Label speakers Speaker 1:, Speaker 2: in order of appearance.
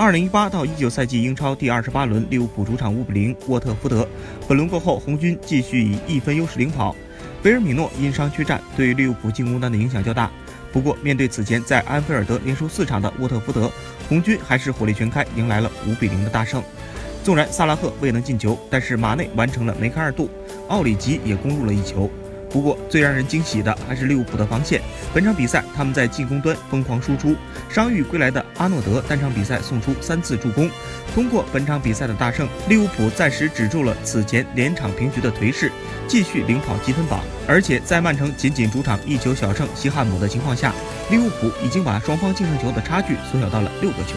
Speaker 1: 二零一八到一九赛季英超第二十八轮，利物浦主场五比零沃特福德。本轮过后，红军继续以一分优势领跑。维尔米诺因伤缺战，对利物浦进攻端的影响较大。不过，面对此前在安菲尔德连输四场的沃特福德，红军还是火力全开，迎来了五比零的大胜。纵然萨拉赫未能进球，但是马内完成了梅开二度，奥里吉也攻入了一球。不过，最让人惊喜的还是利物浦的防线。本场比赛，他们在进攻端疯狂输出，伤愈归来的阿诺德单场比赛送出三次助攻。通过本场比赛的大胜，利物浦暂时止住了此前连场平局的颓势，继续领跑积分榜。而且在曼城仅仅主场一球小胜西汉姆的情况下，利物浦已经把双方净胜球的差距缩小到了六个球。